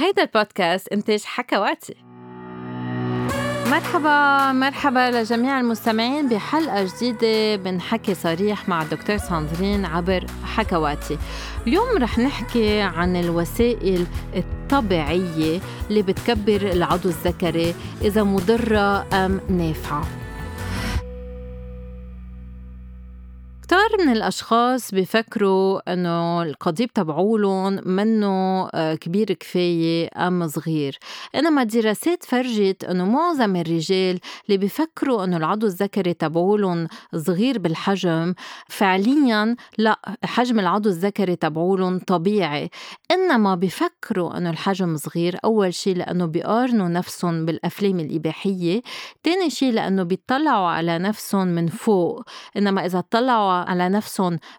هيدا البودكاست إنتاج حكواتي مرحبا مرحبا لجميع المستمعين بحلقة جديدة من حكي صريح مع الدكتور ساندرين عبر حكواتي اليوم رح نحكي عن الوسائل الطبيعية اللي بتكبر العضو الذكري إذا مضرة أم نافعة. الأشخاص بيفكروا إنه القضيب تبعولن منه آه، كبير كفاية أم صغير. إنما الدراسات فرجت إنه معظم الرجال اللي بيفكروا إنه العضو الذكري تبعولن صغير بالحجم فعليا لا حجم العضو الذكري تبعولن طبيعي. إنما بيفكروا إنه الحجم صغير أول شيء لأنه بيقارنوا نفسهم بالأفلام الإباحية تاني شيء لأنه بيطلعوا على نفسهم من فوق. إنما إذا طلعوا على نفسهم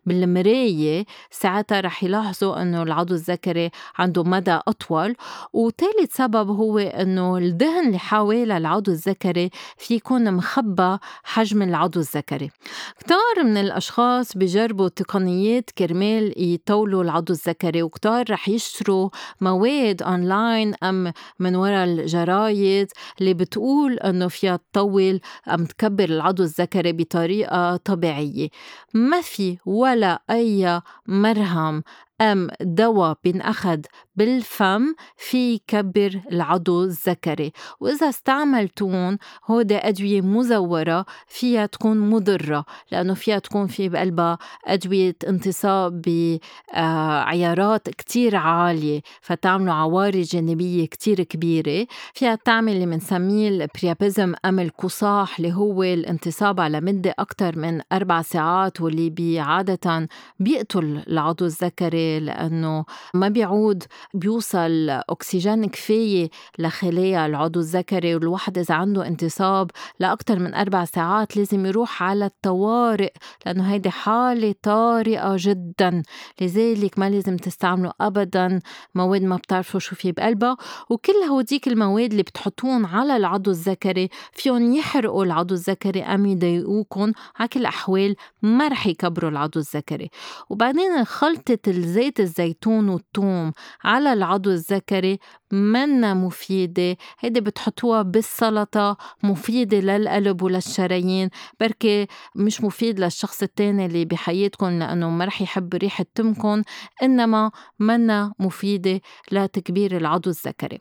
بالمراية ساعتها رح يلاحظوا إنه العضو الذكري عنده مدى أطول. وثالث سبب هو إنه الدهن اللي حوالي العضو الذكري في يكون مخبى حجم العضو الذكري. كتار من الأشخاص بجربوا تقنيات كرمال يطولوا العضو الذكري وكتار رح يشتروا مواد اونلاين أم من وراء الجرايد اللي بتقول إنه فيها تطول أم تكبر العضو الذكري بطريقة طبيعية. ما في ولا أي مرهم. أم دواء بنأخذ بالفم في يكبر العضو الذكري. وإذا استعملتون هودي أدوية مزورة فيها تكون مضرة لأنه فيها تكون في بقلبها أدوية انتصاب بعيارات كتير عالية فتعملوا عوارض جانبية كتير كبيرة. فيها تعمل اللي بنسميه البريابيزم أم القصاح اللي هو الانتصاب على مدة أكتر من أربع ساعات واللي عادة بيقتل العضو الذكري لأنه ما بيعود بيوصل أكسجين كفاية لخلايا العضو الذكري والواحد إذا عنده انتصاب لأكثر من أربع ساعات لازم يروح على الطوارئ لأنه هيدي حالة طارئة جدا. لذلك ما لازم تستعملوا أبدا مواد ما بتعرفوا شو في بقلبها. وكل هوديك المواد اللي بتحطون على العضو الذكري فيهم يحرقوا العضو الذكري أم يضايقوكم على كل الأحوال ما رح يكبروا العضو الذكري. وبعدين خلطة الزيت زيت الزيتون والثوم على العضو الذكري منا مفيدة. هيدي بتحطوها بالسلطة مفيدة للقلب وللشرايين. بركي مش مفيد للشخص التاني اللي بحياتكم لأنه ما رح يحب ريحة تمكن إنما منا مفيدة لتكبير العضو الذكري.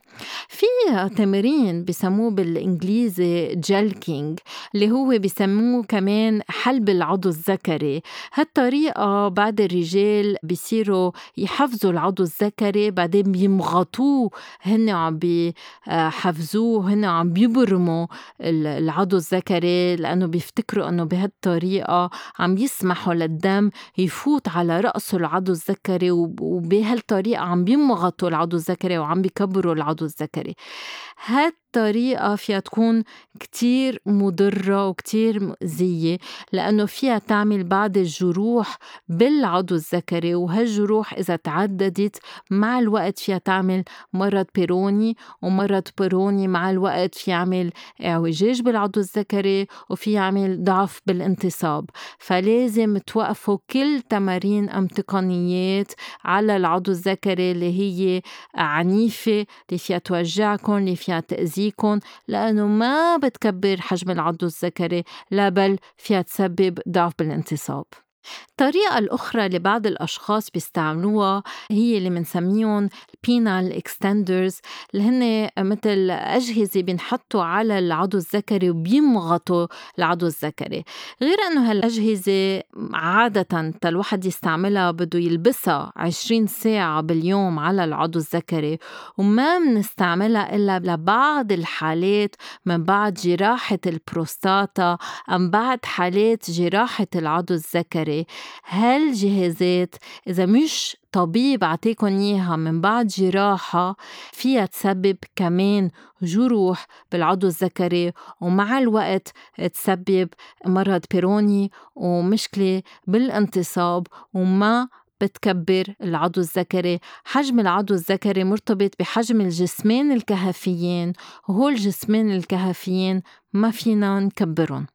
في تمرين بسموه بالإنجليزي جلكينج اللي هو بسموه كمان حلب العضو الذكري. هالطريقة بعد الرجال بيصيروا يحفزوا العضو الذكري بعدين بيمغطوه. هن عم بيحفزوه هن عم بيبرموا العضو الذكري لأنه بيفتكروا أنه بهالطريقة عم يسمحوا للدم يفوت على رأسه العضو الذكري وبهالطريقة عم بيمغطوا العضو الذكري وعم بيكبروا العضو الذكري. هالطريقة فيها تكون كتير مضرة وكتير مؤذية لأنه فيها تعمل بعض الجروح بالعضو الذكري وهالجروح إذا تعددت مع الوقت فيها تعمل مرض بيروني ومرض بيروني مع الوقت في يعمل اعوجاج بالعضو الذكري وفي يعمل ضعف بالانتصاب. فلازم توقفوا كل تمارين أم تقنيات على العضو الذكري اللي هي عنيفة اللي فيها توجعكم اللي فيها تأذيكم لأنه ما بتكبر حجم العضو الذكري لا بل فيها تسبب ضعف بالانتصاب. الطريقة الأخرى اللي بعض الأشخاص بيستعملوها هي اللي بنسميهم ال penile extenders اللي هن مثل أجهزة بينحطوا على العضو الذكري وبيمغطوا العضو الذكري. غير أنه هالأجهزة عادة الواحد يستعملها بده يلبسها 20 ساعة باليوم على العضو الذكري وما بنستعملها إلا لبعض الحالات من بعد جراحة البروستاتا أم بعد حالات جراحة العضو الذكري. هالجهازات إذا مش طبيب عطيكن إياها من بعد جراحة فيها تسبب كمان جروح بالعضو الذكري ومع الوقت تسبب مرض بيروني ومشكلة بالانتصاب وما بتكبر العضو الذكري. حجم العضو الذكري مرتبط بحجم الجسمين الكهفيين وهول الجسمين الكهفيين ما فينا نكبرهم.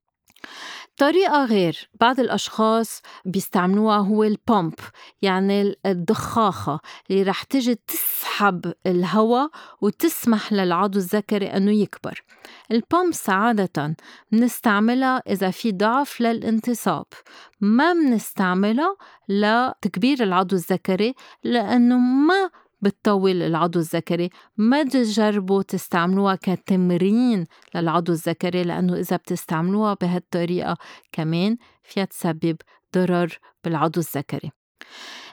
طريقة غير. بعض الأشخاص بيستعملوها هو البومب يعني الضخاخة اللي رح تجي تسحب الهواء وتسمح للعضو الذكري أنه يكبر. البومبس عادة منستعملها إذا في ضعف للانتصاب. ما منستعملها لتكبير العضو الذكري لأنه ما بتطول العضو الذكري. ما تجربوا تستعملوها كتمرين للعضو الذكري لأنه إذا بتستعملوها بهالطريقة كمان فيها تسبب ضرر بالعضو الذكري.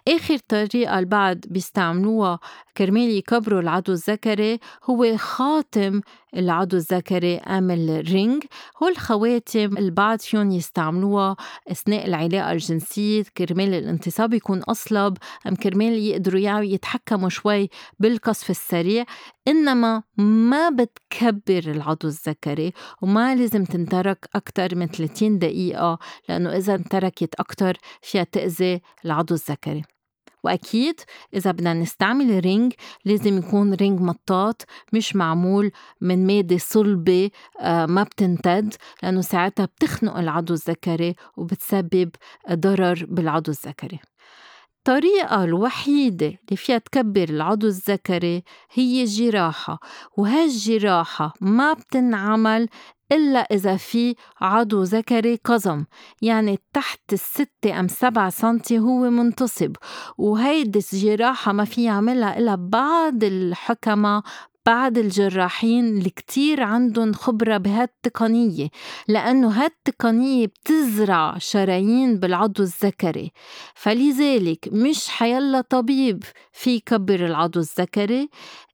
آخر طريقة البعض بيستعملوها كرمال يكبروا العضو الذكري هو خاتم العضو الذكري عامل رينج هو الخواتم البعض فيهم يستعملوها أثناء العلاقة الجنسية. كرمال الانتصاب يكون أصلب أم كرمال يقدروا يعني يتحكموا شوي بالقذف السريع. إنما ما بتكبر العضو الذكري وما لازم تنترك أكتر من 30 دقيقة لأنه إذا انتركت أكتر فيها تأذي العضو الذكري. وأكيد إذا بدنا نستعمل ring لازم يكون ring مطاط مش معمول من مادة صلبة آه، ما بتنتد لأنه ساعتها بتخنق العضو الذكري وبتسبب ضرر بالعضو الذكري. الطريقة الوحيدة اللي فيها تكبر العضو الذكري هي الجراحة وهالجراحة ما بتنعمل إلا إذا في عضو ذكري قزم يعني تحت الستة أم سبعة سنتي هو منتصب وهيدي الجراحة ما في يعملها إلا بعض الحكمة بعد الجراحين اللي كتير عندهم خبرة بهالتقنية لأنه هالتقنية بتزرع شرايين بالعضو الذكري. فلذلك مش حيلا طبيب في يكبر العضو الذكري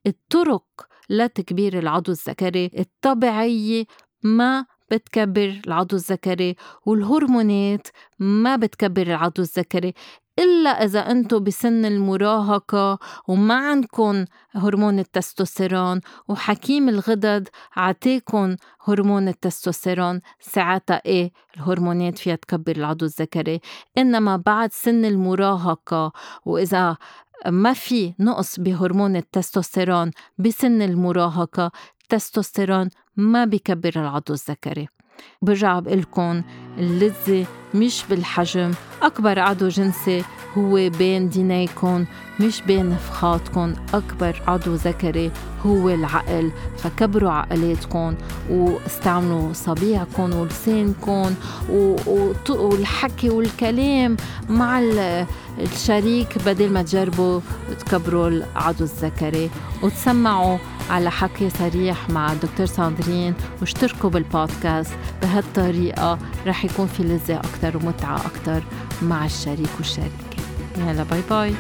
الطرق لتكبير العضو الذكري الطبيعية ما بتكبر العضو الذكري والهرمونات ما بتكبر العضو الذكري. إلا إذا أنتو بسن المراهقة وما عندكن هرمون التستوستيرون وحكيم الغدد عطيكن هرمون التستوستيرون ساعتها إيه الهرمونات فيها تكبر العضو الذكري. إنما بعد سن المراهقة وإذا ما في نقص بهرمون التستوستيرون بسن المراهقة التستوستيرون ما بكبر العضو الذكري. برجع بقلكن اللذة مش بالحجم. أكبر عضو جنسي هو بين دينيكم مش بين نفخاتكم أكبر عضو ذكري هو العقل فكبروا عقلاتكم واستعملوا صبيعكم ولسانكم والحكي والكلام مع الشريك بدل ما تجربوا تكبروا العضو الذكري. وتسمعوا على حكي صريح مع الدكتور ساندرين واشتركوا بالبودكاست. بهالطريقة رح يكون في لذة أكتر ومتعة أكتر مع الشريك والشريكة. يلا bye bye.